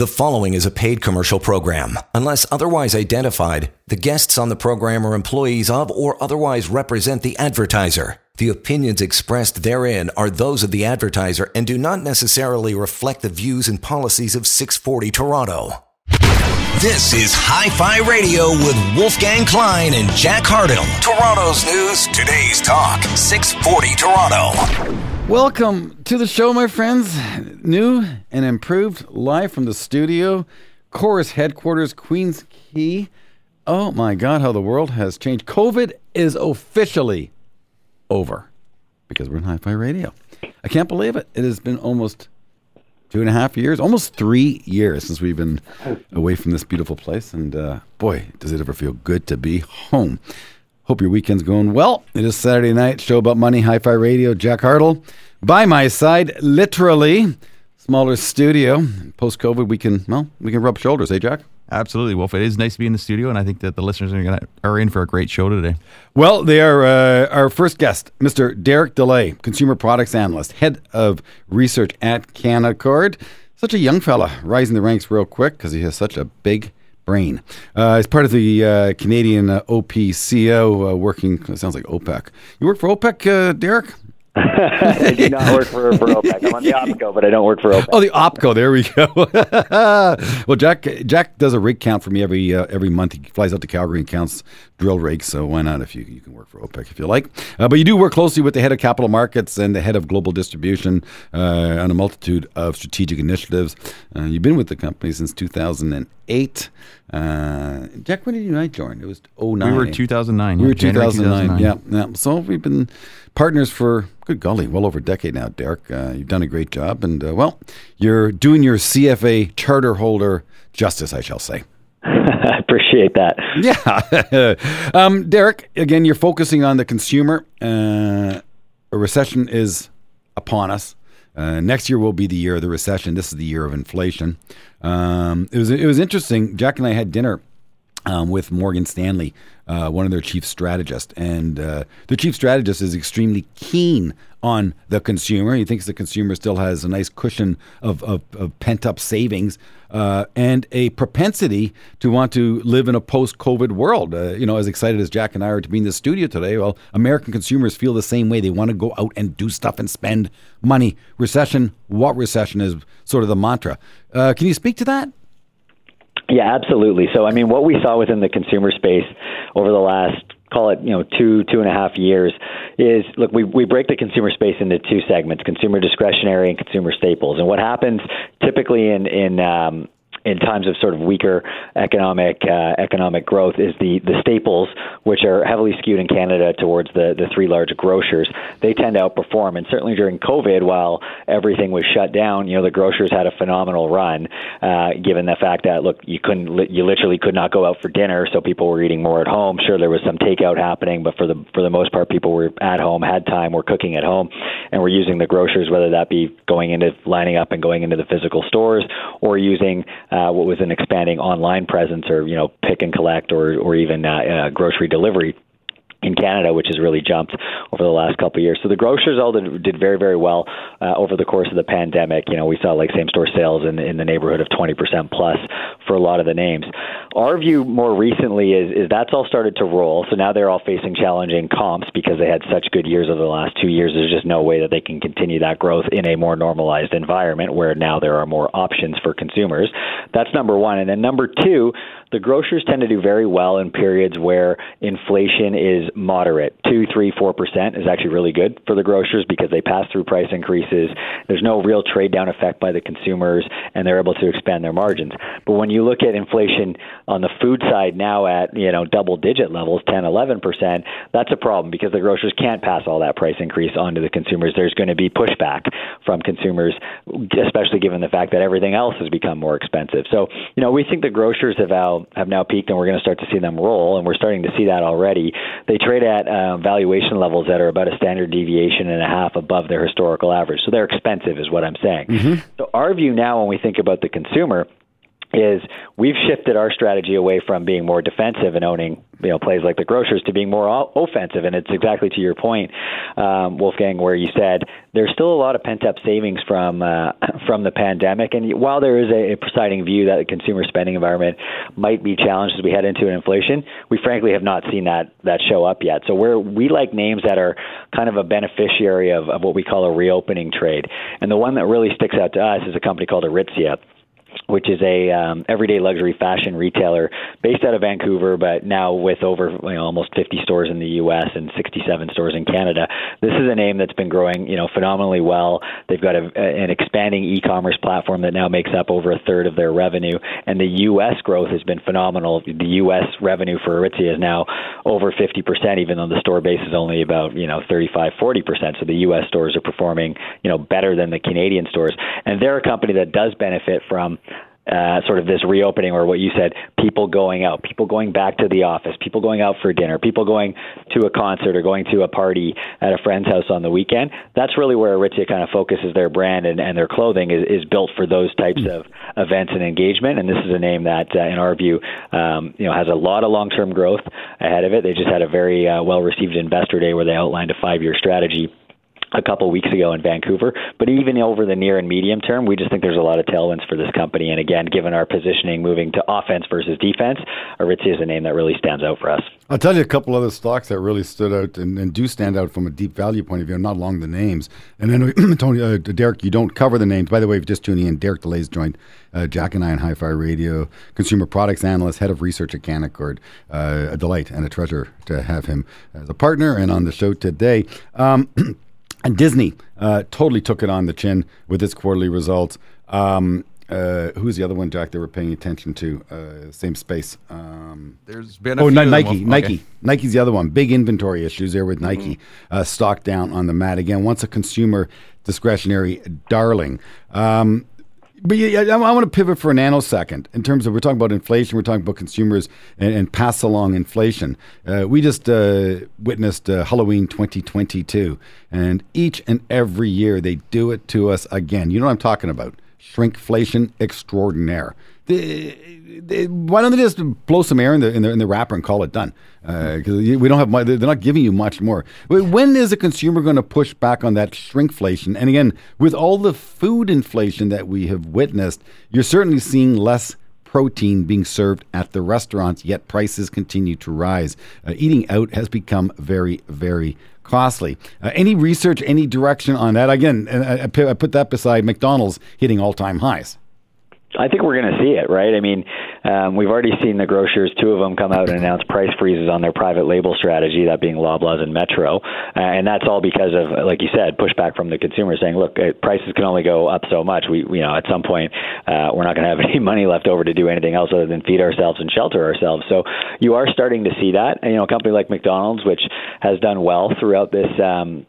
The following is a paid commercial program. Unless otherwise identified, the guests on the program are employees of or otherwise represent the advertiser. The opinions expressed therein are those of the advertiser and do not necessarily reflect the views and policies of 640 Toronto. This is Hi Fi Radio with Wolfgang Klein and Jack Hardill. Toronto's news, today's talk, 640 Toronto. Welcome to the show, my friends. New and improved, live from the studio, Corus headquarters, Queens Quay. Oh my God, how the world has changed. COVID is officially over because we're in Hi Fi Radio. I can't believe it. It has been almost two and a half years, almost three years since we've been away from this beautiful place. And uh, boy, does it ever feel good to be home. Hope your weekend's going well. It is Saturday night, show about money, Hi Fi Radio, Jack Hardill. By my side, literally, smaller studio. Post COVID, we can, well, we can rub shoulders, hey, Jack? Absolutely, Wolf. It is nice to be in the studio, and I think that the listeners are, gonna, are in for a great show today. Well, they are uh, our first guest, Mr. Derek Dley, Consumer Products Analyst, Head of Research at Canaccord. Such a young fella, rising the ranks real quick because he has such a big brain. Uh, he's part of the uh, Canadian uh, OPCO, uh, working, sounds like OPEC. You work for OPEC, uh, Derek? I do not work for, for OPEC. I'm on the OPCO, but I don't work for OPEC. Oh, the OPCO. There we go. well, Jack Jack does a rig count for me every uh, every month. He flies out to Calgary and counts drill rigs. So why not if you you can work for OPEC if you like. Uh, but you do work closely with the head of capital markets and the head of global distribution uh, on a multitude of strategic initiatives. Uh, you've been with the company since 2008. Uh, Jack, when did you and I join? It was 09. We were 2009. We yeah, were January 2009. Yeah, yeah. So we've been partners for good golly, well over a decade now, Derek. Uh, you've done a great job, and uh, well, you're doing your CFA charter holder justice, I shall say. I appreciate that. Yeah, um, Derek. Again, you're focusing on the consumer. Uh, a recession is upon us. Uh, next year will be the year of the recession. This is the year of inflation. Um, it was it was interesting. Jack and I had dinner um, with Morgan Stanley, uh, one of their chief strategists. And uh, the chief strategist is extremely keen on the consumer. He thinks the consumer still has a nice cushion of, of, of pent up savings uh, and a propensity to want to live in a post COVID world. Uh, you know, as excited as Jack and I are to be in the studio today, well, American consumers feel the same way. They want to go out and do stuff and spend money. Recession, what recession is sort of the mantra. Uh, can you speak to that? Yeah, absolutely. So, I mean, what we saw within the consumer space over the last call it you know two two and a half years is look we we break the consumer space into two segments consumer discretionary and consumer staples and what happens typically in in um, in times of sort of weaker economic uh, economic growth is the the staples, which are heavily skewed in Canada towards the the three large grocers. They tend to outperform, and certainly during COVID, while everything was shut down, you know the grocers had a phenomenal run, uh, given the fact that look you couldn't you literally could not go out for dinner, so people were eating more at home. Sure, there was some takeout happening, but for the for the most part, people were at home, had time, were cooking at home, and were using the grocers, whether that be going into lining up and going into the physical stores or using uh, what was an expanding online presence or you know pick and collect or or even uh, uh, grocery delivery in Canada, which has really jumped over the last couple of years. So the grocers all did, did very, very well uh, over the course of the pandemic. You know, we saw like same store sales in, in the neighborhood of 20% plus for a lot of the names. Our view more recently is, is that's all started to roll. So now they're all facing challenging comps because they had such good years over the last two years. There's just no way that they can continue that growth in a more normalized environment where now there are more options for consumers. That's number one. And then number two, the grocers tend to do very well in periods where inflation is moderate. Two, three, four percent is actually really good for the grocers because they pass through price increases. There's no real trade down effect by the consumers, and they're able to expand their margins. But when you look at inflation on the food side now at you know double digit levels, 10, 11 percent, that's a problem because the grocers can't pass all that price increase onto the consumers. There's going to be pushback from consumers, especially given the fact that everything else has become more expensive. So you know we think the grocers have now have now peaked, and we're going to start to see them roll, and we're starting to see that already. They trade at uh, valuation levels that are about a standard deviation and a half above their historical average. So they're expensive, is what I'm saying. Mm-hmm. So our view now, when we think about the consumer, is we've shifted our strategy away from being more defensive and owning you know plays like the grocers to being more offensive. And it's exactly to your point um, Wolfgang where you said there's still a lot of pent up savings from uh, from the pandemic. And while there is a, a presiding view that the consumer spending environment might be challenged as we head into an inflation we frankly have not seen that that show up yet. So where we like names that are kind of a beneficiary of, of what we call a reopening trade. And the one that really sticks out to us is a company called Aritzia which is a um, everyday luxury fashion retailer based out of Vancouver, but now with over you know, almost 50 stores in the U.S. and 67 stores in Canada. This is a name that's been growing, you know, phenomenally well. They've got a, an expanding e-commerce platform that now makes up over a third of their revenue, and the U.S. growth has been phenomenal. The U.S. revenue for Aritzia is now over 50%, even though the store base is only about you know 35, 40%. So the U.S. stores are performing you know better than the Canadian stores, and they're a company that does benefit from uh, sort of this reopening, or what you said, people going out, people going back to the office, people going out for dinner, people going to a concert or going to a party at a friend's house on the weekend. That's really where Aritzia kind of focuses their brand and, and their clothing is, is built for those types of events and engagement. And this is a name that, uh, in our view, um, you know, has a lot of long-term growth ahead of it. They just had a very uh, well-received investor day where they outlined a five-year strategy a couple weeks ago in Vancouver. But even over the near and medium term, we just think there's a lot of tailwinds for this company. And again, given our positioning moving to offense versus defense, Aritzia is a name that really stands out for us. I'll tell you a couple other stocks that really stood out and, and do stand out from a deep value point of view. Not along the names. And then, Tony, uh, Derek, you don't cover the names. By the way, if you're just tuning in, Derek Dley's joined uh, Jack and I on Hi Fi Radio, consumer products analyst, head of research at Canaccord. Uh, a delight and a treasure to have him as a partner and on the show today. Um, And Disney uh, totally took it on the chin with its quarterly results. Um, uh, who's the other one, Jack? They were paying attention to uh, same space. Um, There's been oh Nike, Nike, okay. Nike's the other one. Big inventory issues there with. Nike. Mm-hmm. Uh, stock down on the mat again. Once a consumer discretionary darling. Um, but yeah, I, I want to pivot for a nanosecond in terms of we're talking about inflation, we're talking about consumers and, and pass along inflation. Uh, we just uh, witnessed uh, Halloween 2022, and each and every year they do it to us again. You know what I'm talking about? Shrinkflation extraordinaire. Why don't they just blow some air in the in the, in the wrapper and call it done? Because uh, we don't have much, they're not giving you much more. When is a consumer going to push back on that shrinkflation? And again, with all the food inflation that we have witnessed, you're certainly seeing less protein being served at the restaurants, yet prices continue to rise. Uh, eating out has become very, very costly. Uh, any research, any direction on that? Again, I, I put that beside McDonald's hitting all time highs. I think we're going to see it, right? I mean, um, we've already seen the grocers, two of them come out and announce price freezes on their private label strategy, that being Loblaws and Metro. Uh, and that's all because of, like you said, pushback from the consumer saying, look, uh, prices can only go up so much. We, you know, at some point, uh, we're not going to have any money left over to do anything else other than feed ourselves and shelter ourselves. So you are starting to see that. And, you know, a company like McDonald's, which has done well throughout this, um,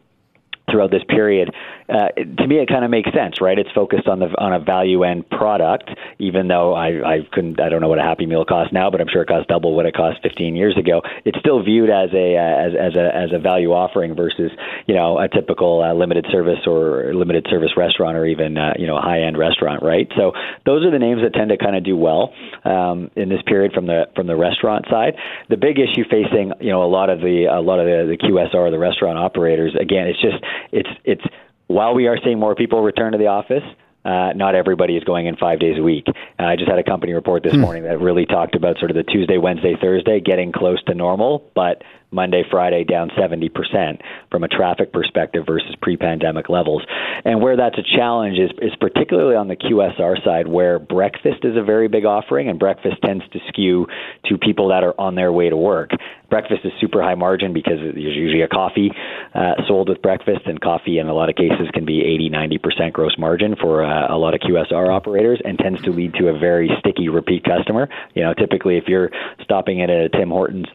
throughout this period, uh, to me, it kind of makes sense, right? It's focused on the on a value end product, even though I, I couldn't, I don't know what a Happy Meal costs now, but I'm sure it costs double what it cost 15 years ago. It's still viewed as a as, as a as a value offering versus you know a typical uh, limited service or limited service restaurant or even uh, you know a high end restaurant, right? So those are the names that tend to kind of do well um, in this period from the from the restaurant side. The big issue facing you know a lot of the a lot of the, the QSR, the restaurant operators, again, it's just it's it's while we are seeing more people return to the office, uh, not everybody is going in five days a week. Uh, I just had a company report this hmm. morning that really talked about sort of the Tuesday, Wednesday, Thursday getting close to normal, but Monday, Friday down 70% from a traffic perspective versus pre-pandemic levels. And where that's a challenge is, is particularly on the QSR side where breakfast is a very big offering and breakfast tends to skew to people that are on their way to work. Breakfast is super high margin because there's usually a coffee uh, sold with breakfast and coffee in a lot of cases can be 80, 90% gross margin for uh, a lot of QSR operators and tends to lead to a very sticky repeat customer. You know, typically if you're stopping at a Tim Hortons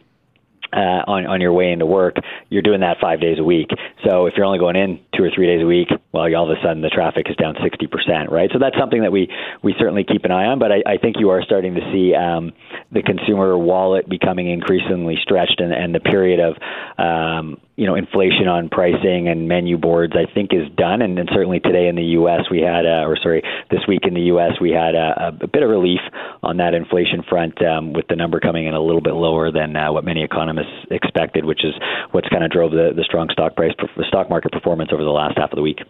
uh, on on your way into work, you're doing that five days a week. So if you're only going in two or three days a week, well, all of a sudden the traffic is down 60%, right? So that's something that we we certainly keep an eye on. But I, I think you are starting to see um, the consumer wallet becoming increasingly stretched, and, and the period of um, you know inflation on pricing and menu boards, I think, is done. And, and certainly today in the U.S. we had, uh, or sorry, this week in the U.S. we had a, a bit of relief on that inflation front, um, with the number coming in a little bit lower than uh, what many economists expected, which is what's kind of drove the, the strong stock price, the stock market performance over the last half of the week.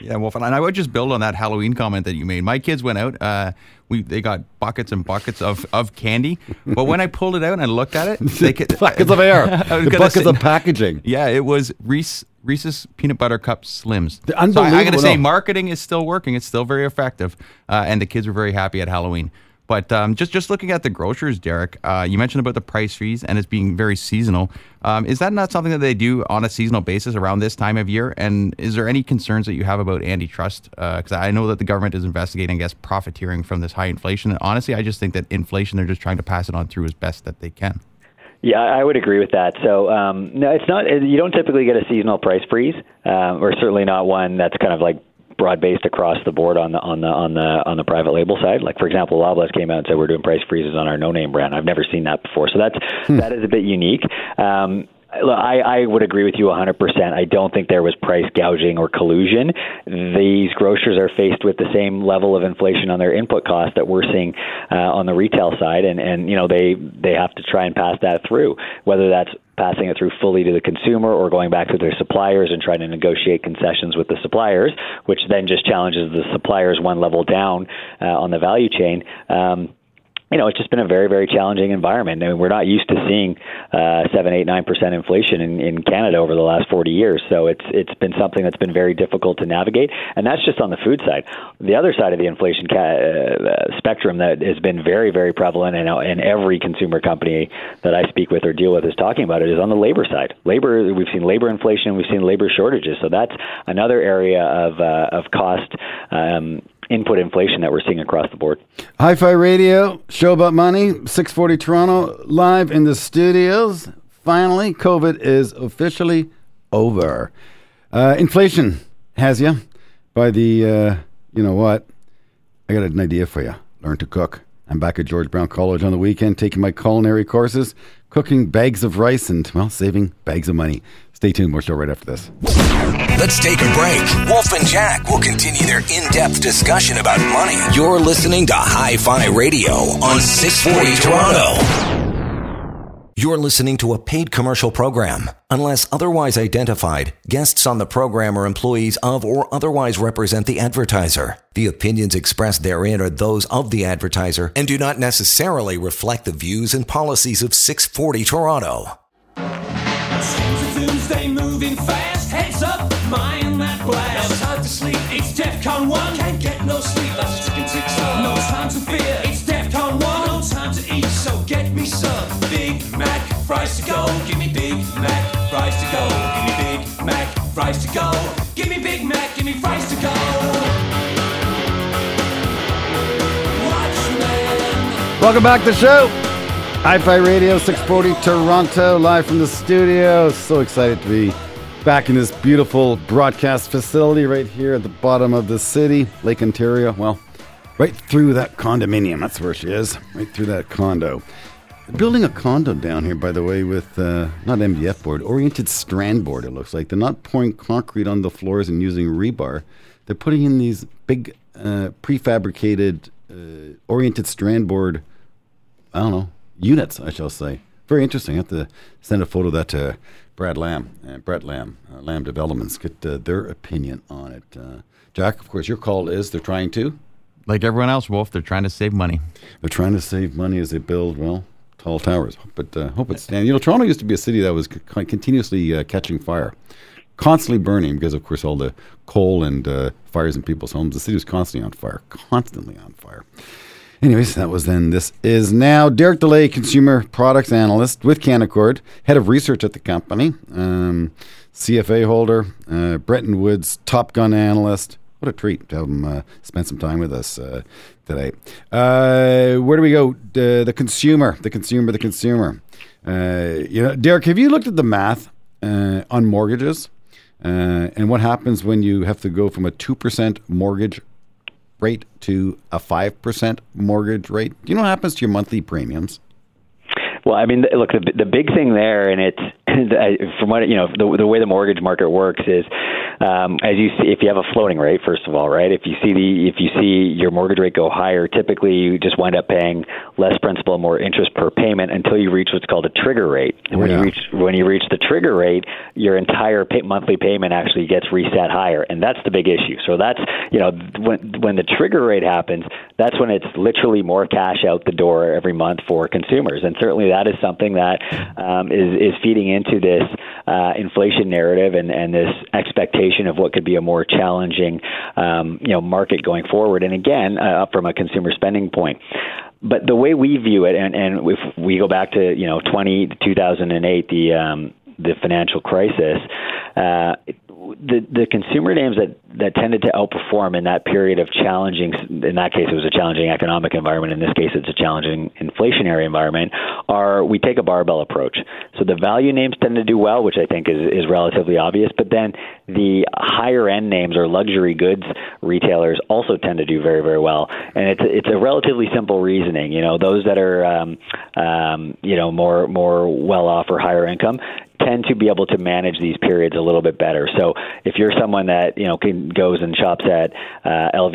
Yeah, Wolf, and I would just build on that Halloween comment that you made. My kids went out. Uh, we they got buckets and buckets of, of candy, but when I pulled it out and I looked at it, they could, buckets of air, the buckets say, of packaging. Yeah, it was Reese Reese's peanut butter cup Slims. Unbelievable. So I, am going to say marketing is still working. It's still very effective, uh, and the kids were very happy at Halloween. But um, just just looking at the grocers, Derek, uh, you mentioned about the price freeze and it's being very seasonal. Um, is that not something that they do on a seasonal basis around this time of year? And is there any concerns that you have about antitrust? Because uh, I know that the government is investigating, I guess, profiteering from this high inflation. And honestly, I just think that inflation, they're just trying to pass it on through as best that they can. Yeah, I would agree with that. So um, no, it's not. You don't typically get a seasonal price freeze, uh, or certainly not one that's kind of like broad based across the board on the on the on the on the private label side. Like for example, Loblaws came out and said we're doing price freezes on our no name brand. I've never seen that before, so that's hmm. that is a bit unique. Um, I, I would agree with you 100%. I don't think there was price gouging or collusion. These grocers are faced with the same level of inflation on their input costs that we're seeing uh, on the retail side, and, and you know they they have to try and pass that through. Whether that's passing it through fully to the consumer or going back to their suppliers and trying to negotiate concessions with the suppliers, which then just challenges the suppliers one level down uh, on the value chain. Um, you know, it's just been a very, very challenging environment. I mean, we're not used to seeing uh, seven, eight, nine percent inflation in, in Canada over the last 40 years. So it's it's been something that's been very difficult to navigate, and that's just on the food side. The other side of the inflation ca- uh, spectrum that has been very, very prevalent, and, and every consumer company that I speak with or deal with is talking about it, is on the labor side. Labor, we've seen labor inflation, we've seen labor shortages. So that's another area of uh, of cost um, input inflation that we're seeing across the board. Hi Fi Radio, show about money, 640 Toronto, live in the studios. Finally, COVID is officially over. Uh, inflation has you by the, uh, you know what? I got an idea for you. Learn to cook. I'm back at George Brown College on the weekend taking my culinary courses, cooking bags of rice and, well, saving bags of money. Stay tuned. More show right after this. Let's take a break. Wolf and Jack will continue their in depth discussion about money. You're listening to Hi Fi Radio on 640 Toronto. You're listening to a paid commercial program. Unless otherwise identified, guests on the program are employees of or otherwise represent the advertiser. The opinions expressed therein are those of the advertiser and do not necessarily reflect the views and policies of 640 Toronto. Tuesday moving fast, heads up, mind that blast. No time to sleep, it's DEFCON 1. Can't get no sleep, that's chicken ticks on. No time to fear, it's DEFCON 1. No time to eat, so get me some Big Mac fries to go. Give me Big Mac fries to go. Give me Big Mac fries to go. Give me Big Mac, give me fries to go. Welcome back to the show. Hi-Fi Radio 640 Toronto, live from the studio. So excited to be back in this beautiful broadcast facility right here at the bottom of the city, Lake Ontario. Well, right through that condominium. That's where she is. Right through that condo. Building a condo down here, by the way, with uh, not MDF board, oriented strand board. It looks like they're not pouring concrete on the floors and using rebar. They're putting in these big uh, prefabricated uh, oriented strand board. I don't know units, I shall say. Very interesting. I have to send a photo of that to Brad Lamb, uh, Brett Lamb, uh, Lamb Developments, get uh, their opinion on it. Uh, Jack, of course, your call is they're trying to. Like everyone else, Wolf, they're trying to save money. They're trying to save money as they build, well, tall towers. But uh, hope it's stand. You know, Toronto used to be a city that was c- continuously uh, catching fire, constantly burning because, of course, all the coal and uh, fires in people's homes. The city was constantly on fire, constantly on fire. Anyways, that was then. This is now Derek Dley, consumer products analyst with Canaccord, head of research at the company, um, CFA holder, uh, Brendan Wood's Top Gun analyst. What a treat to have him uh, spend some time with us uh, today. Uh, where do we go? the consumer, the consumer, the consumer. Uh, you know, Derek, have you looked at the math uh, on mortgages and what happens when you have to go from a two percent mortgage rate to a 5% mortgage rate, do you know what happens to your monthly premiums? Well, I mean, look, the the big thing there, and it's from what you know, the the way the mortgage market works is um, as you see, if you have a floating rate, first of all, right? If you see the if you see your mortgage rate go higher, typically you just wind up paying less principal, more interest per payment until you reach what's called a trigger rate. And when Yeah. you reach when you reach the trigger rate, your entire pay, monthly payment actually gets reset higher, and that's the big issue. So that's you know when when the trigger rate happens, that's when it's literally more cash out the door every month for consumers, and certainly that is something that um, is is feeding into this uh, inflation narrative and and this expectation of what could be a more challenging um, you know market going forward. And again, uh, from a consumer spending point but the way we view it, and, and if we go back to you know 20 2008, the um, the financial crisis, uh, the the consumer names that that tended to outperform in that period of challenging, in that case it was a challenging economic environment. In this case, it's a challenging inflationary environment. Are we take a barbell approach? So the value names tend to do well, which I think is is relatively obvious. But then the higher end names or luxury goods retailers also tend to do very very well. And it's it's a relatively simple reasoning. You know, those that are um, um, you know more more well off or higher income tend to be able to manage these periods a little bit better. So if you're someone that you know can goes and shops at uh, LV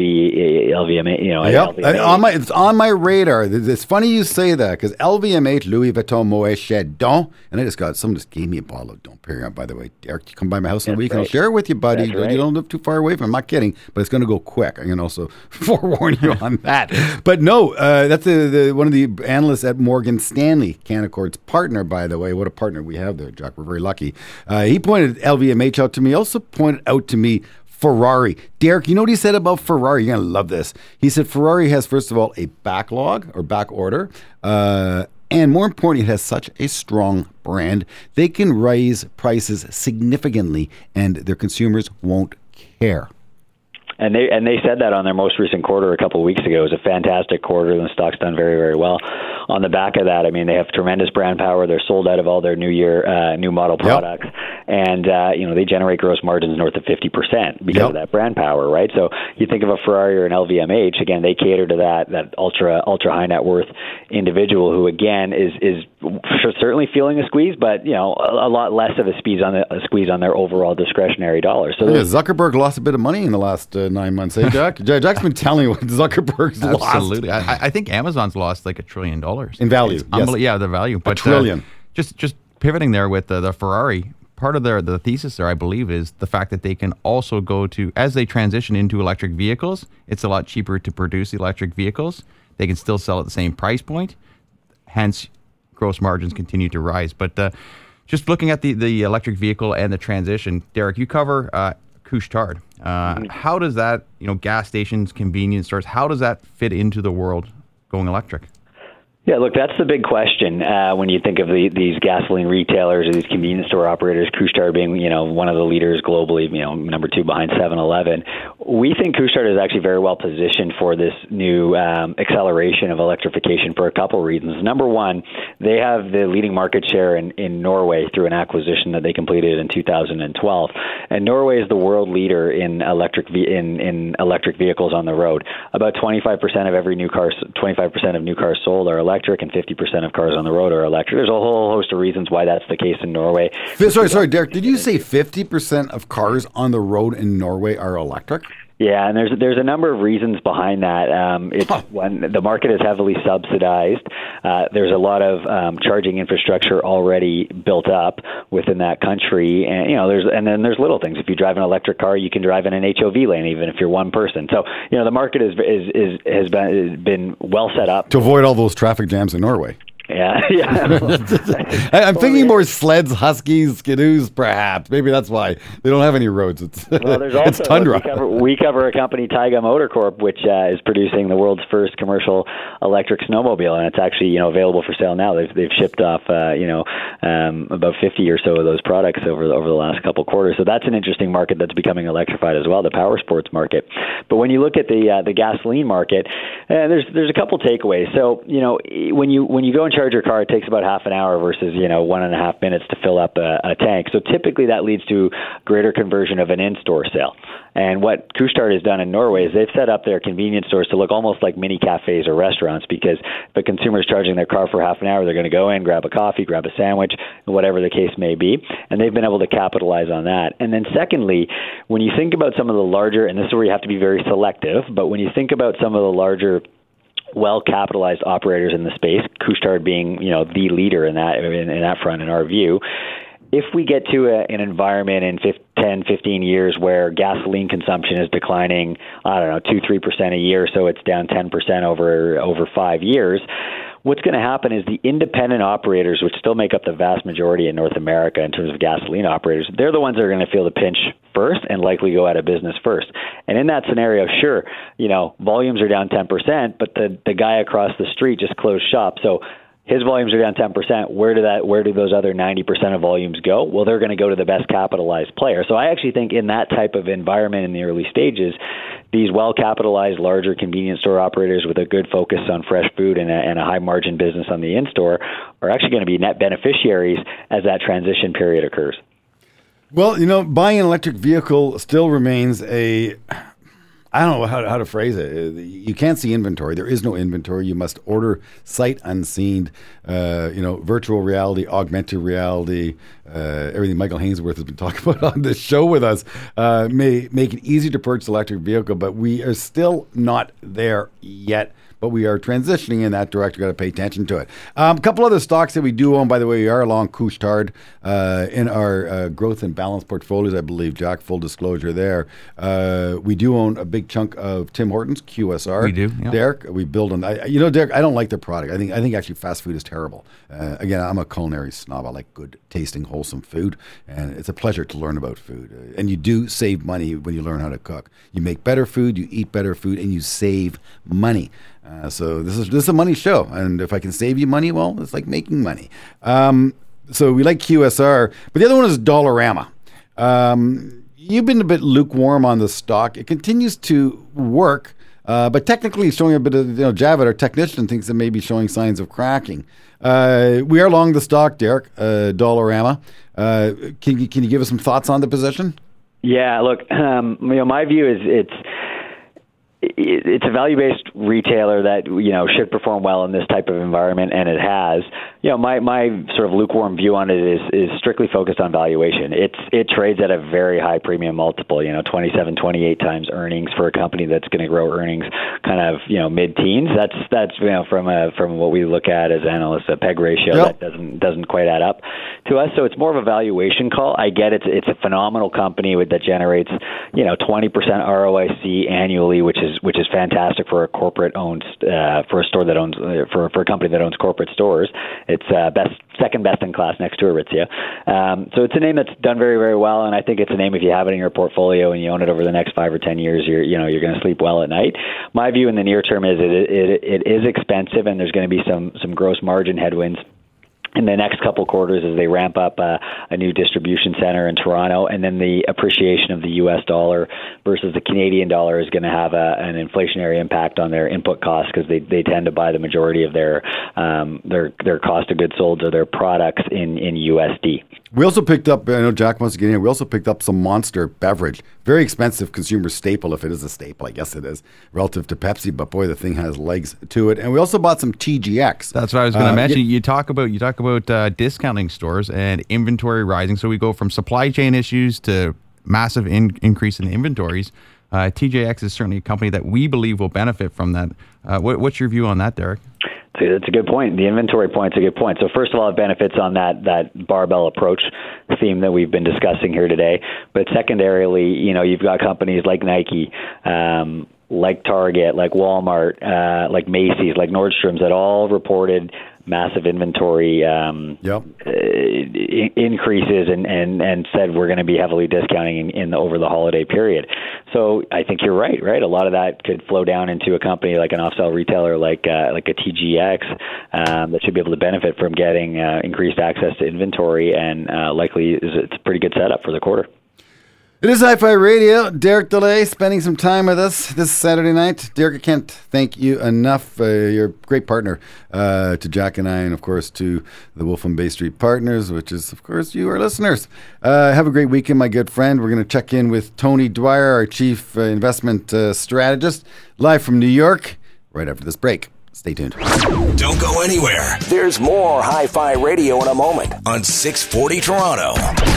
LVMH, you know, Yep. LVMH, On my, it's on my radar. It's funny you say that because LVMH, Louis Vuitton, Moet Chandon, and I just got someone just gave me a bottle of Dom Perignon. By the way, Derek, you come by my house in a week and I'll share it with you, buddy. That's right. You don't live too far away from. I'm not kidding, but it's going to go quick. I can also forewarn you on that. But no, uh, that's the, the one of the analysts at Morgan Stanley, Canaccord's partner. By the way, what a partner we have there, Jack. We're very lucky. Uh, he pointed LVMH out to me. Also pointed out to me Ferrari. Derek, you know what he said about Ferrari? You're to love this. He said Ferrari has, first of all, a backlog or back order. Uh, and more importantly, it has such a strong brand. They can raise prices significantly and their consumers won't care. And they and they said that on their most recent quarter a couple of weeks ago. It was a fantastic quarter, and the stock's done very very well. On the back of that, I mean, they have tremendous brand power. They're sold out of all their new year uh, new model products, and uh, you know they generate gross margins north of fifty percent because Yep. of that brand power, right? So you think of a Ferrari or an LVMH. Again, they cater to that that ultra ultra high net worth individual who again is is certainly feeling a squeeze, but you know a, a lot less of a squeeze on the, a squeeze on their overall discretionary dollars. So Yeah, Zuckerberg lost a bit of money in the last uh, nine months, hey, Jack? Jack- Jack's been telling you what Zuckerberg's lost. Absolutely. I, I- I think Amazon's lost like a trillion dollars In value, yes. Yeah, the value. But, uh, trillion. just just pivoting there with the, the Ferrari. Part of their the thesis there, I believe, is the fact that they can also go to as they transition into electric vehicles. It's a lot cheaper to produce electric vehicles. They can still sell at the same price point. Hence, gross margins continue to rise. But uh, just looking at the, the electric vehicle and the transition, Derek, you cover uh, Couche-Tard. Uh, How does that, you know, gas stations, convenience stores, how does that fit into the world going electric? Yeah, look, that's the big question uh, when you think of the, these gasoline retailers or these convenience store operators. Couche-Tard being, you know, one of the leaders globally, you know, number two behind 7-Eleven. We think Couche-Tard is actually very well positioned for this new um, acceleration of electrification for a couple reasons. Number one, they have the leading market share in, in Norway through an acquisition that they completed in 2012, and Norway is the world leader in electric ve- in in electric vehicles on the road. About 25% of every new car, 25% of new cars sold are electric, and 50% of cars on the road are electric. There's a whole host of reasons why that's the case in Norway. Sorry, sorry, Derek. Did you say 50% of cars on the road in Norway are electric? Yeah, and there's there's a number of reasons behind that. Um, it's one the market is heavily subsidized. Uh, there's a lot of um, charging infrastructure already built up within that country, and you know there's and then there's little things. If you drive an electric car, you can drive in an HOV lane, even if you're one person. So you know the market is is, is has been has been well set up. To avoid all those traffic jams in Norway. Yeah, yeah. I, I'm thinking more sleds, huskies, skidoos, perhaps. Maybe that's why they don't have any roads. It's, Well, there's also it's tundra. We cover, we cover a company, Taiga Motor Corp, which uh, is producing the world's first commercial electric snowmobile, and it's actually you know available for sale now. They've they've shipped off uh, you know um, about 50 or so of those products over the, over the last couple quarters. So that's an interesting market that's becoming electrified as well, the power sports market. But when you look at the uh, the gasoline market, uh, there's there's a couple takeaways. So you know when you when you go and charge your car, it takes about half an hour versus you know one and a half minutes to fill up a, a tank. So typically that leads to greater conversion of an in-store sale. And what Couche-Tard has done in Norway is they've set up their convenience stores to look almost like mini cafes or restaurants because the consumer's charging their car for half an hour, they're going to go in, grab a coffee, grab a sandwich, whatever the case may be. And they've been able to capitalize on that. And then secondly, when you think about some of the larger, and this is where you have to be very selective, but when you think about some of the larger well capitalized operators in the space, Couche-Tard being you know the leader in that in, in that front in our view. If we get to a, an environment in 10, 15 years where gasoline consumption is declining, I don't know, two, three percent a year, so it's down 10 percent over over five years, what's going to happen is the independent operators, which still make up the vast majority in North America in terms of gasoline operators, they're the ones that are going to feel the pinch first and likely go out of business first. And in that scenario, sure, you know, volumes are down 10%, but the, the guy across the street just closed shop. So his volumes are down 10%. Where do that where do those other 90% of volumes go? Well, they're going to go to the best capitalized player. So I actually think in that type of environment in the early stages, these well capitalized larger convenience store operators with a good focus on fresh food and a, and a high margin business on the in store are actually going to be net beneficiaries as that transition period occurs. Well, you know, buying an electric vehicle still remains a I don't know how, how to phrase it. You can't see inventory. There is no inventory. You must order sight unseen. Uh, you know, virtual reality, augmented reality, uh, everything Michael Hainsworth has been talking about on this show with us uh, may make it easy to purchase electric vehicle, but we are still not there yet but we are transitioning in that direction. Got to pay attention to it. Um, a couple other stocks that we do own, by the way, we are along Couche-Tard uh, in our uh, growth and balance portfolios, I believe. Jack, full disclosure there. Uh, we do own a big chunk of Tim Hortons QSR. We do, yeah. Derek. We build on. I, you know, Derek, I don't like their product. I think I think actually fast food is terrible. Uh, again, I'm a culinary snob. I like good tasting, wholesome food, and it's a pleasure to learn about food. Uh, and you do save money when you learn how to cook. You make better food, you eat better food, and you save money. Uh, so this is this is a money show, and if I can save you money, well, it's like making money. Um, so we like QSR, but the other one is Dollarama. Um, you've been a bit lukewarm on the stock. It continues to work, uh, but technically showing a bit of you know Javid, our technician, thinks it may be showing signs of cracking. Uh, we are long the stock, Derek. Uh, Dollarama. Uh, can you can you give us some thoughts on the position? Yeah, look, um, you know, my view is it's it's a value-based retailer that you know should perform well in this type of environment, and it has. You know, my my sort of lukewarm view on it is is strictly focused on valuation. It's it trades at a very high premium multiple. You know, 27, 28 times earnings for a company that's going to grow earnings kind of you know mid-teens. That's that's you know from a from what we look at as analysts a PEG ratio yep. that doesn't doesn't quite add up to us. So it's more of a valuation call. I get it's it's a phenomenal company with, that generates you know 20% ROIC annually, which is which is fantastic for a corporate owned uh, for a store that owns uh, for for a company that owns corporate stores. It's uh, best second best in class next to Aritzia. Um, so it's a name that's done very very well, and I think it's a name if you have it in your portfolio and you own it over the next five or ten years, you're you know you're going to sleep well at night. My view in the near term is it it, it is expensive, and there's going to be some some gross margin headwinds in the next couple quarters as they ramp up uh, a new distribution center in Toronto, and then the appreciation of the U.S. dollar versus the Canadian dollar is going to have a, an inflationary impact on their input costs because they, they tend to buy the majority of their um, their their cost of goods sold or their products in in USD. We also picked up, I know Jack wants to get in. We also picked up some Monster beverage, very expensive consumer staple, if it is a staple. I guess it is relative to Pepsi, but boy, the thing has legs to it. And we also bought some TJX. That's what I was going to uh, mention. you talk about you talk about uh, discounting stores and inventory rising. So we go from supply chain issues to massive in- increase in inventories. Uh, TJX is certainly a company that we believe will benefit from that. Uh, what, what's your view on that, Derek? That's a good point. The inventory point's a good point. So first of all, it benefits on that that barbell approach theme that we've been discussing here today. But secondarily, you know, you've got companies like Nike, um, like Target, like Walmart, uh, like Macy's, like Nordstrom's that all reported massive inventory um, yep. uh, increases and, and, and said we're going to be heavily discounting in, in the, over the holiday period. So I think you're right, right? A lot of that could flow down into a company like an off-sale retailer like uh, like a TJX um, that should be able to benefit from getting uh, increased access to inventory and uh, likely is it's a pretty good setup for the quarter. It is Hi-Fi Radio. Derek Dley spending some time with us this Saturday night. Derek, I can't thank you enough. Uh, you're a great partner uh, to Jack and I, and of course to the Wolf and Bay Street Partners, which is, of course, you, our listeners. Uh, have a great weekend, my good friend. We're going to check in with Tony Dwyer, our Chief uh, Investment uh, Strategist, live from New York, right after this break. Stay tuned. Don't go anywhere. There's more Hi Fi Radio in a moment on 640 Toronto.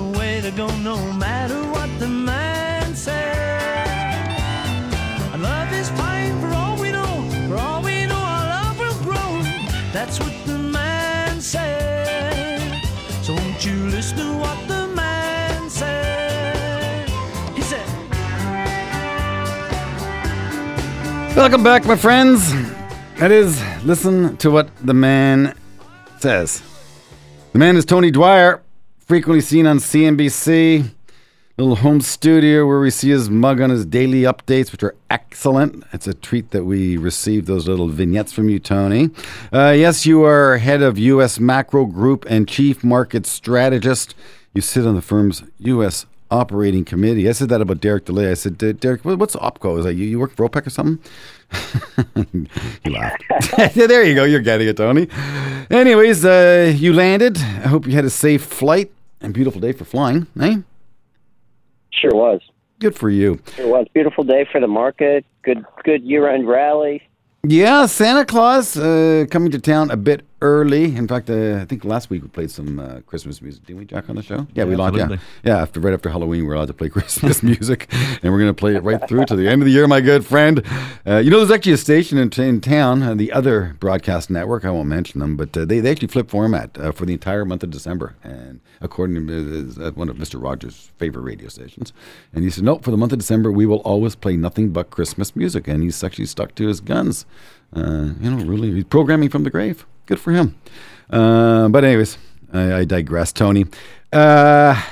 Welcome back, my friends. That is, listen to what the man says. The man is Tony Dwyer, frequently seen on CNBC. Little home studio where we see his mug on his daily updates, which are excellent. It's a treat that we receive those little vignettes from you, Tony. Uh, yes, you are head of U.S. Macro Group and chief market strategist. You sit on the firm's U.S. operating committee. I said that about Derek Dley. I said, Derek, what's OPCO? Is that you, you work for OPEC or something? he laughed. there you go. You're getting it, Tony. Anyways, uh, you landed. I hope you had a safe flight and beautiful day for flying, eh? Sure was. Good for you. Sure was. Beautiful day for the market. Good good year end rally. Yeah, Santa Claus uh, coming to town a bit early. In fact, uh, I think last week we played some uh, Christmas music, didn't we, Jack, on the show? Yeah, we launched. Yeah, yeah. After right after Halloween, we're allowed to play Christmas music, and we're going to play it right through to the end of the year, my good friend. Uh, you know, there's actually a station in, in town, uh, the other broadcast network. I won't mention them, but uh, they they actually flip format uh, for the entire month of December, and according to uh, one of Mister Rogers' favorite radio stations, and he said, no, for the month of December, we will always play nothing but Christmas music, and he's actually stuck to his guns. Uh, you know, really, he's programming from the grave. Good for him. Uh, but anyways, I, I digress, Tony. Uh,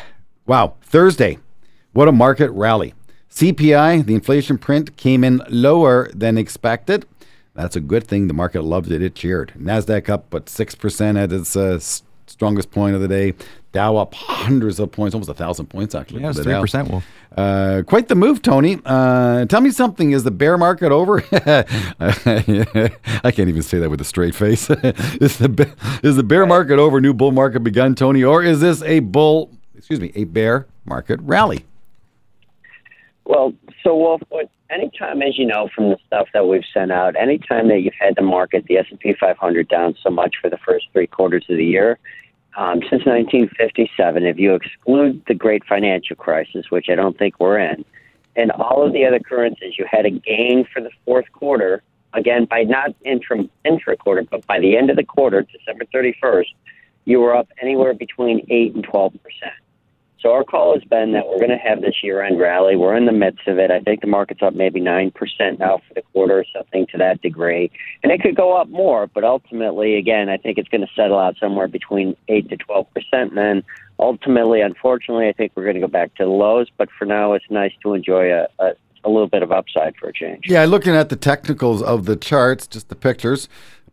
wow, Thursday, what a market rally. CPI, the inflation print, came in lower than expected. That's a good thing. The market loved it. It cheered. Nasdaq up, but six percent at its uh, strongest point of the day. Dow up hundreds of points, almost a thousand points actually. Yeah, for it's the Dow. 3%, Wolf. Uh, quite the move, Tony. Uh, tell me something. Is the bear market over? I can't even say that with a straight face. is the is the bear market over? New bull market begun, Tony, or is this a bull? Excuse me, a bear market rally? Well, so Wolf, what- anytime, as you know from the stuff that we've sent out, anytime that you've had the market, the S and P 500 down so much for the first three quarters of the year, um, since 1957, if you exclude the great financial crisis, which I don't think we're in, and all of the other currencies, you had a gain for the fourth quarter. Again, by not intra intra quarter, but by the end of the quarter, December 31st, you were up anywhere between eight and 12 percent. So our call has been that we're going to have this year-end rally. We're in the midst of it. I think the market's up maybe nine percent now for the quarter, or something to that degree, and it could go up more. But ultimately, again, I think it's going to settle out somewhere between eight to twelve percent. Then ultimately, unfortunately, I think we're going to go back to the lows. But for now, it's nice to enjoy a, a, a little bit of upside for a change. Yeah, looking at the technicals of the charts, just the pictures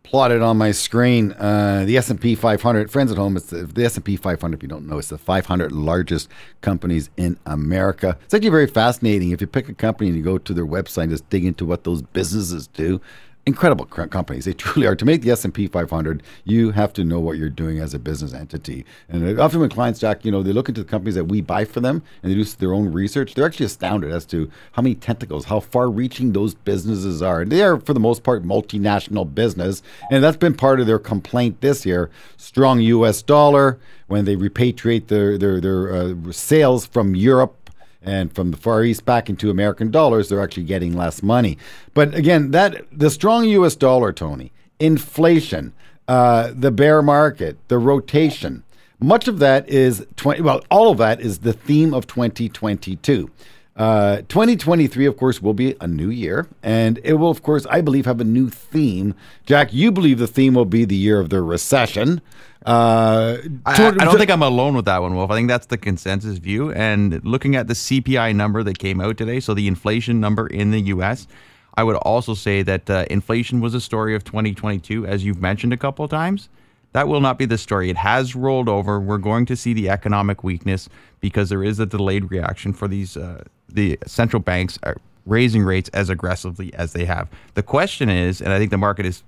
plotted on my screen. Uh, the S and P 500. Friends at home, it's the, the S and P 500. If you don't know, it's the 500 largest companies in America. It's actually very fascinating. If you pick a company and you go to their website just dig into what those businesses do. Incredible companies. They truly are. To make the S and P 500, you have to know what you're doing as a business entity. And often when clients, Jack, you know, they look into the companies that we buy for them and they do their own research. They're actually astounded as to how many tentacles, how far-reaching those businesses are. And they are, for the most part, multinational business, and that's been part of their complaint this year. Strong U.S. dollar when they repatriate their their their uh, sales from Europe and from the Far East back into American dollars, they're actually getting less money. But again, that the strong U.S. dollar, Tony, inflation, uh, the bear market, the rotation, much of that is 20, well, all of that is the theme of 2022. Uh, 2023, of course, will be a new year, and it will, of course, I believe, have a new theme. Jack, you believe the theme will be the year of the recession. Uh, I, I don't think I'm alone with that one, Wolf. I think that's the consensus view. And looking at the CPI number that came out today, so the inflation number in the U.S., I would also say that uh, inflation was a story of 2022, as you've mentioned a couple of times. That will not be the story. It has rolled over. We're going to see the economic weakness because there is a delayed reaction for these. Uh, the central banks are raising rates as aggressively as they have. The question is, and I think the market is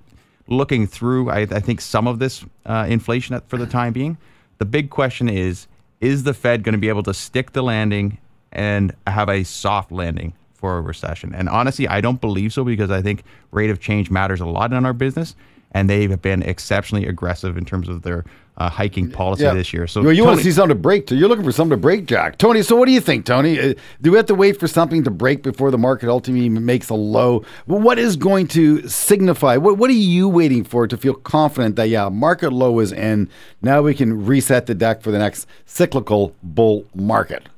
looking through, I, I think, some of this uh, inflation for the time being. The big question is is the Fed going to be able to stick the landing and have a soft landing for a recession? And honestly, I don't believe so because I think rate of change matters a lot in our business. And they have been exceptionally aggressive in terms of their uh, hiking policy this year. So Well, you want to see something to break. You're looking for something to break, Jack. Tony, so what do you think, Tony? Uh, do we have to wait for something to break before the market ultimately makes a low? Well, what is going to signify? What, what are you waiting for to feel confident that, yeah, market low is in? Now we can reset the deck for the next cyclical bull market.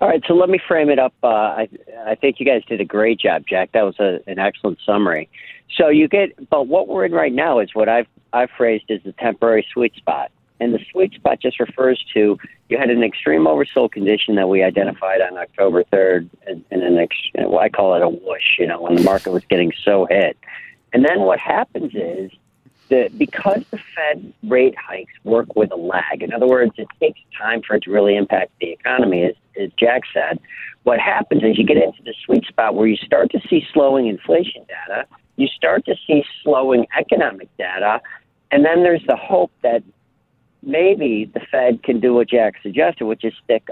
All right, so let me frame it up. Uh, I I think you guys did a great job, Jack. That was a, an excellent summary. So you get, but what we're in right now is what I've I've phrased as the temporary sweet spot, and the sweet spot just refers to you had an extreme oversold condition that we identified on October third, and, and an ex, well, I call it a whoosh. You know, when the market was getting so hit, and then what happens is that because the Fed rate hikes work with a lag, in other words, it takes time for it to really impact the economy, as, as Jack said. What happens is you get into the sweet spot where you start to see slowing inflation data, you start to see slowing economic data, and then there's the hope that maybe the Fed can do what Jack suggested, which is stick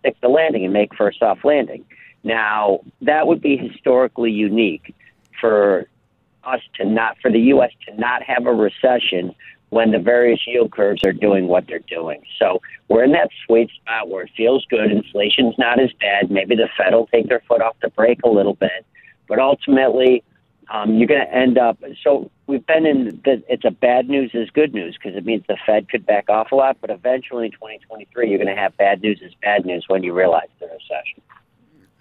stick the landing and make for a soft landing. Now, that would be historically unique for us to not for the U.S. to not have a recession when the various yield curves are doing what they're doing. So we're in that sweet spot where it feels good. Inflation's not as bad. Maybe the Fed will take their foot off the brake a little bit, but ultimately. Um, you're going to end up. So we've been in. The, it's a bad news is good news because it means the Fed could back off a lot. But eventually, in 2023, you're going to have bad news is bad news when you realize the recession.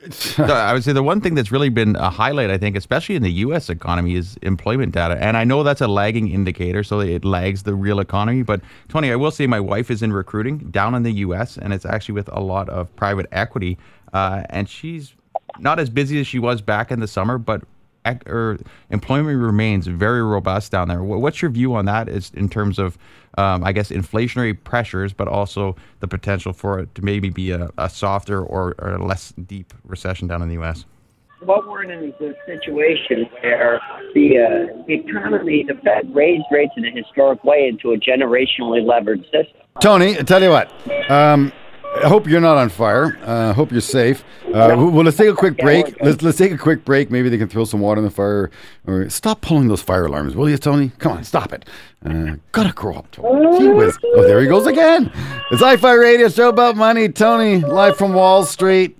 I would say the one thing that's really been a highlight, I think, especially in the U.S. economy, is employment data. And I know that's a lagging indicator, so it lags the real economy. But Tony, I will say my wife is in recruiting down in the U.S., and it's actually with a lot of private equity, uh, and she's not as busy as she was back in the summer, but or employment remains very robust down there. What's your view on that? Is in terms of, um, I guess, inflationary pressures, but also the potential for it to maybe be a, a softer or, or a less deep recession down in the U.S. what we're in is a situation where the, uh, the economy, the Fed raised rates in a historic way into a generationally levered system. Tony, I tell you what. Um, I hope you're not on fire. Uh, I hope you're safe. Uh, well, let's take a quick break. Let's let's take a quick break. Maybe they can throw some water in the fire, or stop pulling those fire alarms, will you, Tony? Come on, stop it. Uh, gotta grow up, Tony. Gee whiz. Oh, there he goes again. It's Hi-Fi Radio Show about money. Tony, live from Wall Street,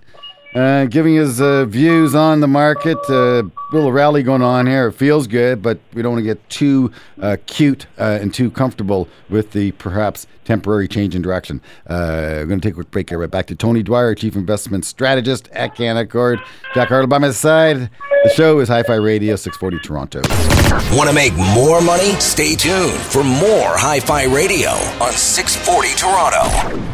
uh, giving his uh, views on the market. Uh, little rally going on here. It feels good, but we don't want to get too uh, cute uh, and too comfortable with the perhaps temporary change in direction. Uh, we're going to take a quick break here. Right back to Tony Dwyer, Chief Investment Strategist at Canaccord. Jack Hardill by my side. The show is Hi-Fi Radio 640 Toronto. Want to make more money? Stay tuned for more Hi Fi Radio on 640 Toronto.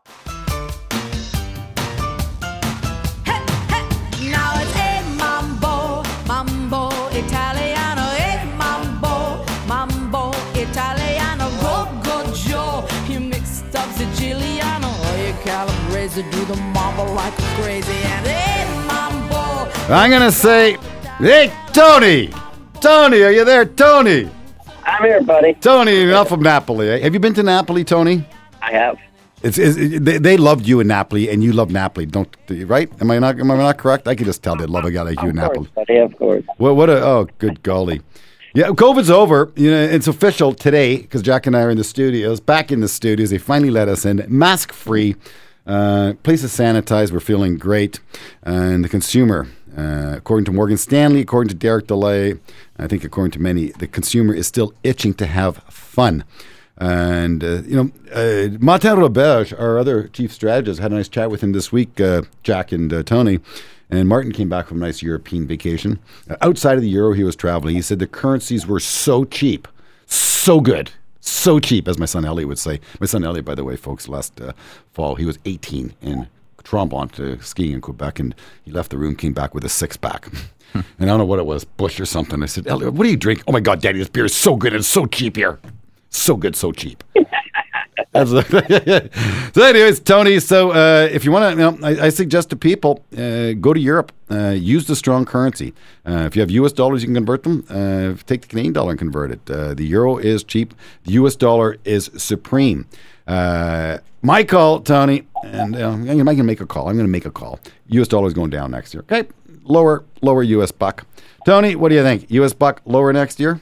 I'm going to say, hey, Tony! Tony, are you there? Tony! I'm here, buddy. Tony, enough of Napoli. eh? Have you been to Napoli, Tony? I have. It's, it's they, they loved you in Napoli, and you love Napoli, don't right? Am I not am I not correct? I can just tell they love a guy like you in Napoli. buddy, of course. What what a oh good golly. Yeah, COVID's over. You know, it's official today because Jack and I are in the studios, back in the studios. They finally let us in, mask free. Uh, place is sanitized. We're feeling great. And the consumer, uh, according to Morgan Stanley, according to Derek Dley, I think according to many, the consumer is still itching to have fun. And, uh, you know, uh, Martin Roberge, our other chief strategist, had a nice chat with him this week, uh, Jack and uh, Tony. And Martin came back from a nice European vacation. Uh, outside of the euro, he was traveling. He said the currencies were so cheap, so good, so cheap, as my son Elliot would say. My son Elliot, by the way, folks, last fall, he was 18 in Tremblant uh, skiing in Quebec, and he left the room, came back with a six pack. and I don't know what it was, Busch or something. I said, Elliot, what do you drink? Oh my God, Daddy, this beer is so good and so cheap here. So good, so cheap. So, anyways, Tony. So, uh, if you want to, you know, I, I suggest to people uh, go to Europe. Uh, use the strong currency. Uh, if you have U.S. dollars, you can convert them. Uh, take the Canadian dollar and convert it. Uh, the euro is cheap. The U.S. dollar is supreme. Uh, my call, Tony, and uh, I'm going to make a call. I'm going to make a call. U.S. dollar is going down next year. Okay, lower, lower U.S. buck. Tony, what do you think? U.S. buck lower next year?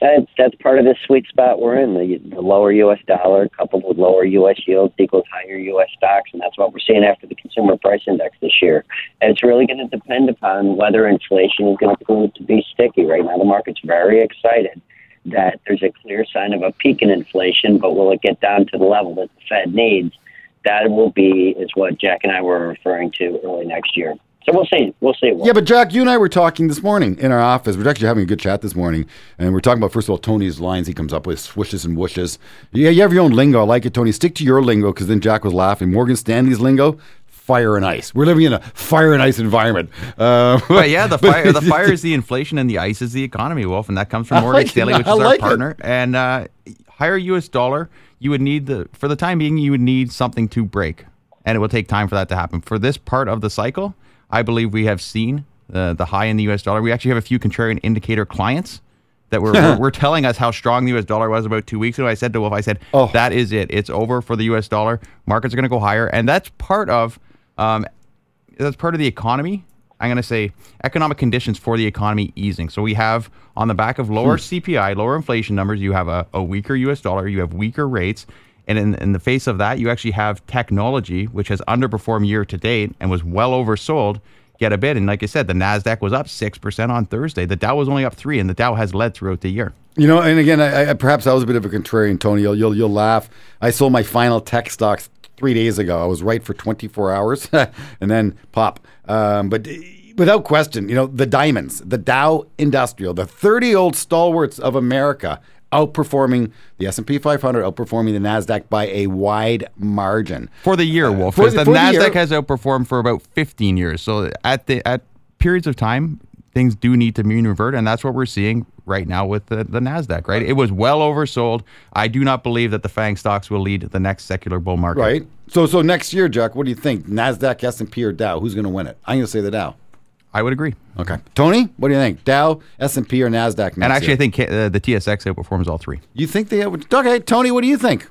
That, that's part of the sweet spot we're in. The, the lower U.S. dollar coupled with lower U.S. yields equals higher U.S. stocks, and that's what we're seeing after the consumer price index this year. And it's really going to depend upon whether inflation is going to prove to be sticky. Right now, the market's very excited that there's a clear sign of a peak in inflation, but will it get down to the level that the Fed needs? That will be is what Jack and I were referring to early next year. So we'll see. We'll see. Yeah, but Jack, you and I were talking this morning in our office. We're actually having a good chat this morning, and we're talking about first of all Tony's lines he comes up with, swishes and whooshes. Yeah, you have your own lingo. I like it, Tony. Stick to your lingo because then Jack was laughing. Morgan Stanley's lingo. Fire and ice. We're living in a fire and ice environment. Uh, But yeah, the fire the fire is the inflation and the ice is the economy, Wolf, and that comes from Morgan like it. Stanley, which I is our like it. partner. And uh, higher U.S. dollar, you would need the for the time being, you would need something to break, and it will take time for that to happen. For this part of the cycle, I believe we have seen uh, the high in the U.S. dollar. We actually have a few contrarian indicator clients that were, were, were telling us how strong the U.S. dollar was about two weeks ago. I said to Wolf, I said, Oh. that is it. It's over for the U.S. dollar. Markets are going to go higher, and that's part of um, that's part of the economy. I'm going to say economic conditions for the economy easing. So we have on the back of lower hmm. CPI, lower inflation numbers, you have a, a weaker US dollar, you have weaker rates. And in, in the face of that, you actually have technology, which has underperformed year to date and was well oversold, get a bid. And like I said, the NASDAQ was up 6% on Thursday. The Dow was only up 3 and the Dow has led throughout the year. You know, and again, I, I, perhaps I was a bit of a contrarian, Tony. You'll, you'll, you'll laugh. I sold my final tech stocks three days ago. I was right for 24 hours and then pop. Um, but uh, without question, you know, the diamonds, the Dow Industrial, the 30 old stalwarts of America outperforming the S&P 500, outperforming the NASDAQ by a wide margin. For the year, Wolf. for the- the, the NASDAQ year- has outperformed for about 15 years. So at the at periods of time, things do need to mean revert, and that's what we're seeing right now with the, the NASDAQ, right? It was well oversold. I do not believe that the FANG stocks will lead the next secular bull market. Right? So so next year, Jack, what do you think? NASDAQ, S&P, or Dow? Who's going to win it? I'm going to say the Dow. I would agree. Okay. Tony, what do you think? Dow, S&P, or NASDAQ next And actually, year? I think uh, the TSX outperforms all three. You think they would? Okay, Tony, what do you think?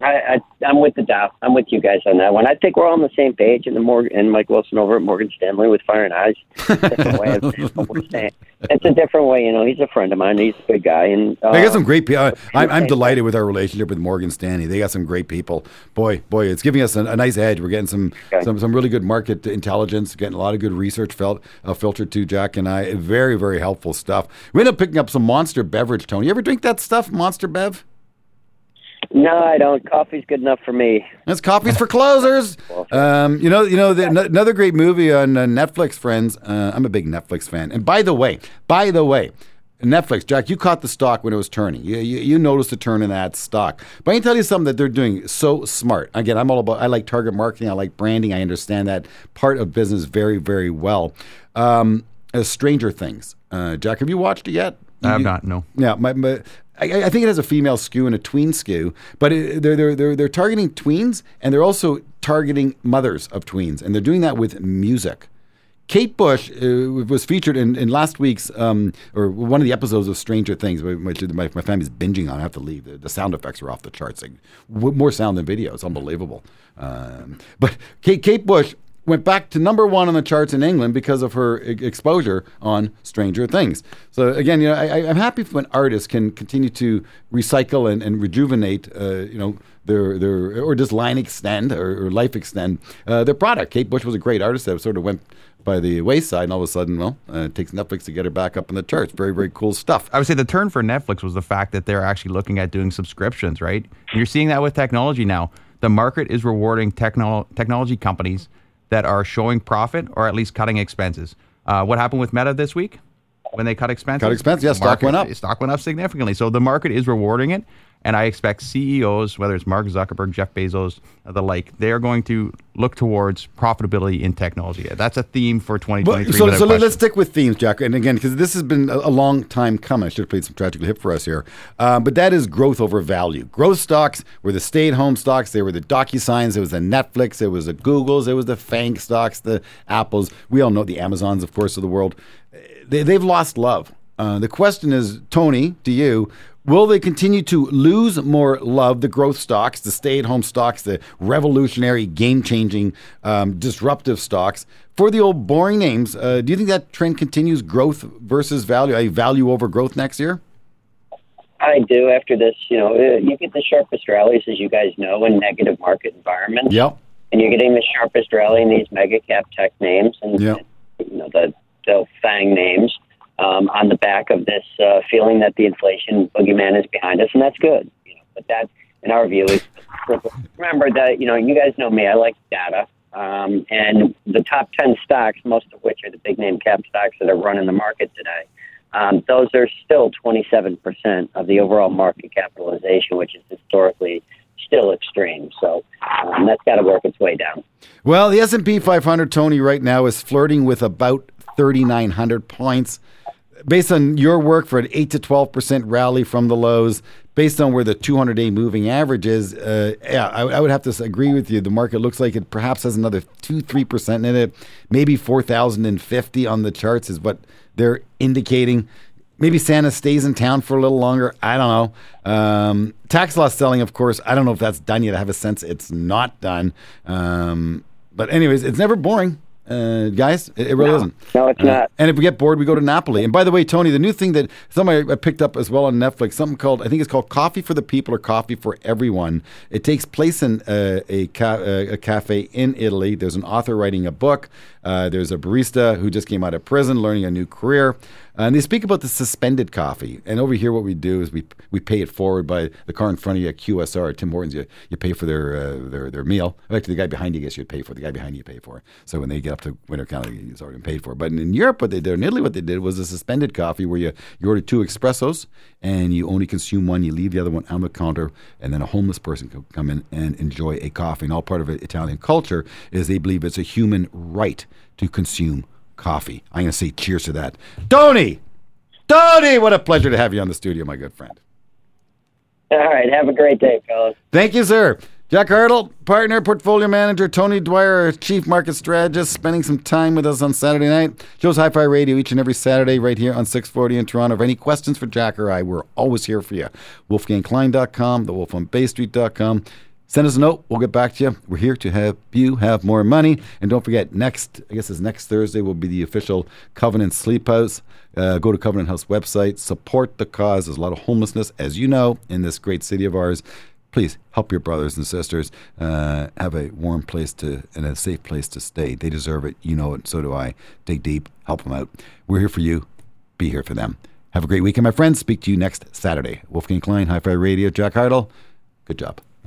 I, I, I'm with the Dow. I'm with you guys on that one. I think we're all on the same page. And the Morgan and Mike Wilson over at Morgan Stanley with Fire and Ice. Different way of saying what we're saying. It's a different way. You know, he's a friend of mine. He's a good guy, and uh, They got some great people. I'm, I'm delighted with our relationship with Morgan Stanley. They got some great people. Boy, boy, it's giving us a, a nice edge. We're getting some, Okay. some some really good market intelligence. Getting a lot of good research felt uh, filtered to Jack and I. Very very helpful stuff. We end up picking up some Monster beverage. Tony, you ever drink that stuff, Monster Bev? No, I don't. Coffee's good enough for me. That's coffees for closers. Um, you know, you know, the, n- another great movie on uh, Netflix, friends. Uh, I'm a big Netflix fan. And by the way, by the way, Netflix, Jack, you caught the stock when it was turning. You, you, you noticed the turn in that stock. But I can tell you something that they're doing so smart. Again, I'm all about. I like target marketing. I like branding. I understand that part of business very, very well. Um, uh, Stranger Things, uh, Jack, have you watched it yet? I have not, no. yeah, my, my, I, I think it has a female skew and a tween skew, but it, they're, they're, they're, they're targeting tweens and they're also targeting mothers of tweens, and they're doing that with music. Kate Bush uh, was featured in, in last week's, um, or one of the episodes of Stranger Things, which my, my family's binging on. I have to leave. The, the sound effects are off the charts. Like, more sound than video. It's unbelievable. Um, but Kate, Kate Bush went back to number one on the charts in England because of her exposure on Stranger Things. So again, you know, I, I'm happy when artists can continue to recycle and, and rejuvenate, uh, you know, their their or just line extend or, or life extend uh, their product. Kate Bush was a great artist that sort of went by the wayside, and all of a sudden, well, uh, it takes Netflix to get her back up in the charts. Very very cool stuff. I would say the turn for Netflix was the fact that they're actually looking at doing subscriptions, right? And you're seeing that with technology now. The market is rewarding technol- technology companies that are showing profit or at least cutting expenses. Uh, what happened with Meta this week when they cut expenses? Cut expenses, yeah, The stock went up. Stock went up significantly. So the market is rewarding it. And I expect CEOs, whether it's Mark Zuckerberg, Jeff Bezos, uh, the like, they are going to look towards profitability in technology. That's a theme for 2023. Well, so, so question. let's stick with themes, Jack. And again, because this has been a, a long time coming. I should have played some tragically hip for us here. Um, but that is growth over value. Growth stocks were the stay-at-home stocks. They were the DocuSigns. It was the Netflix. It was the Googles. It was the Fang stocks, the Apples. We all know the Amazons, of course, of the world. They, they've lost love. Uh, the question is, Tony, to you, will they continue to lose more love, the growth stocks, the stay at home stocks, the revolutionary, game changing, um, disruptive stocks? For the old boring names, uh, do you think that trend continues growth versus value, a value over growth next year? I do. After this, you know, uh, you get the sharpest rallies, as you guys know, in negative market environments. Yep. and you're getting the sharpest rally in these mega cap tech names and Yeah. you know the the FANG names um, on the back of this uh, feeling that the inflation boogeyman is behind us, and that's good. You know, but that, in our view, is remember that you know you guys know me. I like data. Um, and the top 10 stocks, most of which are the big name cap stocks that are running the market today, um, those are still 27% of the overall market capitalization, which is historically still extreme. So um, that's got to work its way down. Well, the S&P 500, Tony, right now is flirting with about 3,900 points. Based on your work for an 8 to 12% rally from the lows, based on where the 200 day moving average is, uh, yeah, I, I would have to agree with you. The market looks like it perhaps has another 2 3% in it. Maybe 4,050 on the charts is what they're indicating. Maybe Santa stays in town for a little longer. I don't know. Um, tax loss selling, of course, I don't know if that's done yet. I have a sense it's not done. Um, but, anyways, it's never boring. Uh, guys, it, it really No. isn't. No, it's Uh, not. And if we get bored, we go to Napoli. And by the way, Tony, the new thing that somebody I picked up as well on Netflix, something called I think it's called Coffee for the People or Coffee for Everyone. It takes place in uh, a ca- uh, a cafe in Italy. There's an author writing a book. Uh, there's a barista who just came out of prison, learning a new career. and they speak about the suspended coffee. And over here, what we do is we we pay it forward by the car in front of you, QSR, Tim Hortons. You, you pay for their uh, their their meal. Actually, the guy behind you, I guess you'd pay for. The guy behind you pay for. So when they get up to winter county, he's already paid for. But in Europe, what they did, in Italy, what they did was a suspended coffee where you, you order two espressos and you only consume one, you leave the other one on the counter, and then a homeless person can come in and enjoy a coffee. And all part of Italian culture is they believe it's a human right to consume coffee. I'm going to say cheers to that. Tony! Tony, what a pleasure to have you on the studio, my good friend. All right. Have a great day, fellas. Thank you, sir. Jack Hardill, partner, portfolio manager, Tony Dwyer, chief market strategist, spending some time with us on Saturday night. Joe's Hi Fi Radio each and every Saturday right here on 640 in Toronto. If any questions for Jack or I, we're always here for you. WolfgangKlein.com, thewolfonbaystreet.com. Send us a note. We'll get back to you. We're here to help you have more money. And don't forget, next, I guess it's next Thursday, will be the official Covenant Sleep House. Uh, go to Covenant House website. Support the cause. There's a lot of homelessness, as you know, in this great city of ours. Please help your brothers and sisters uh, have a warm place to and a safe place to stay. They deserve it. You know it. So do I. Dig deep. Help them out. We're here for you. Be here for them. Have a great weekend, my friends. Speak to you next Saturday. Wolfgang Klein, Hi Fi Radio, Jack Hardill. Good job.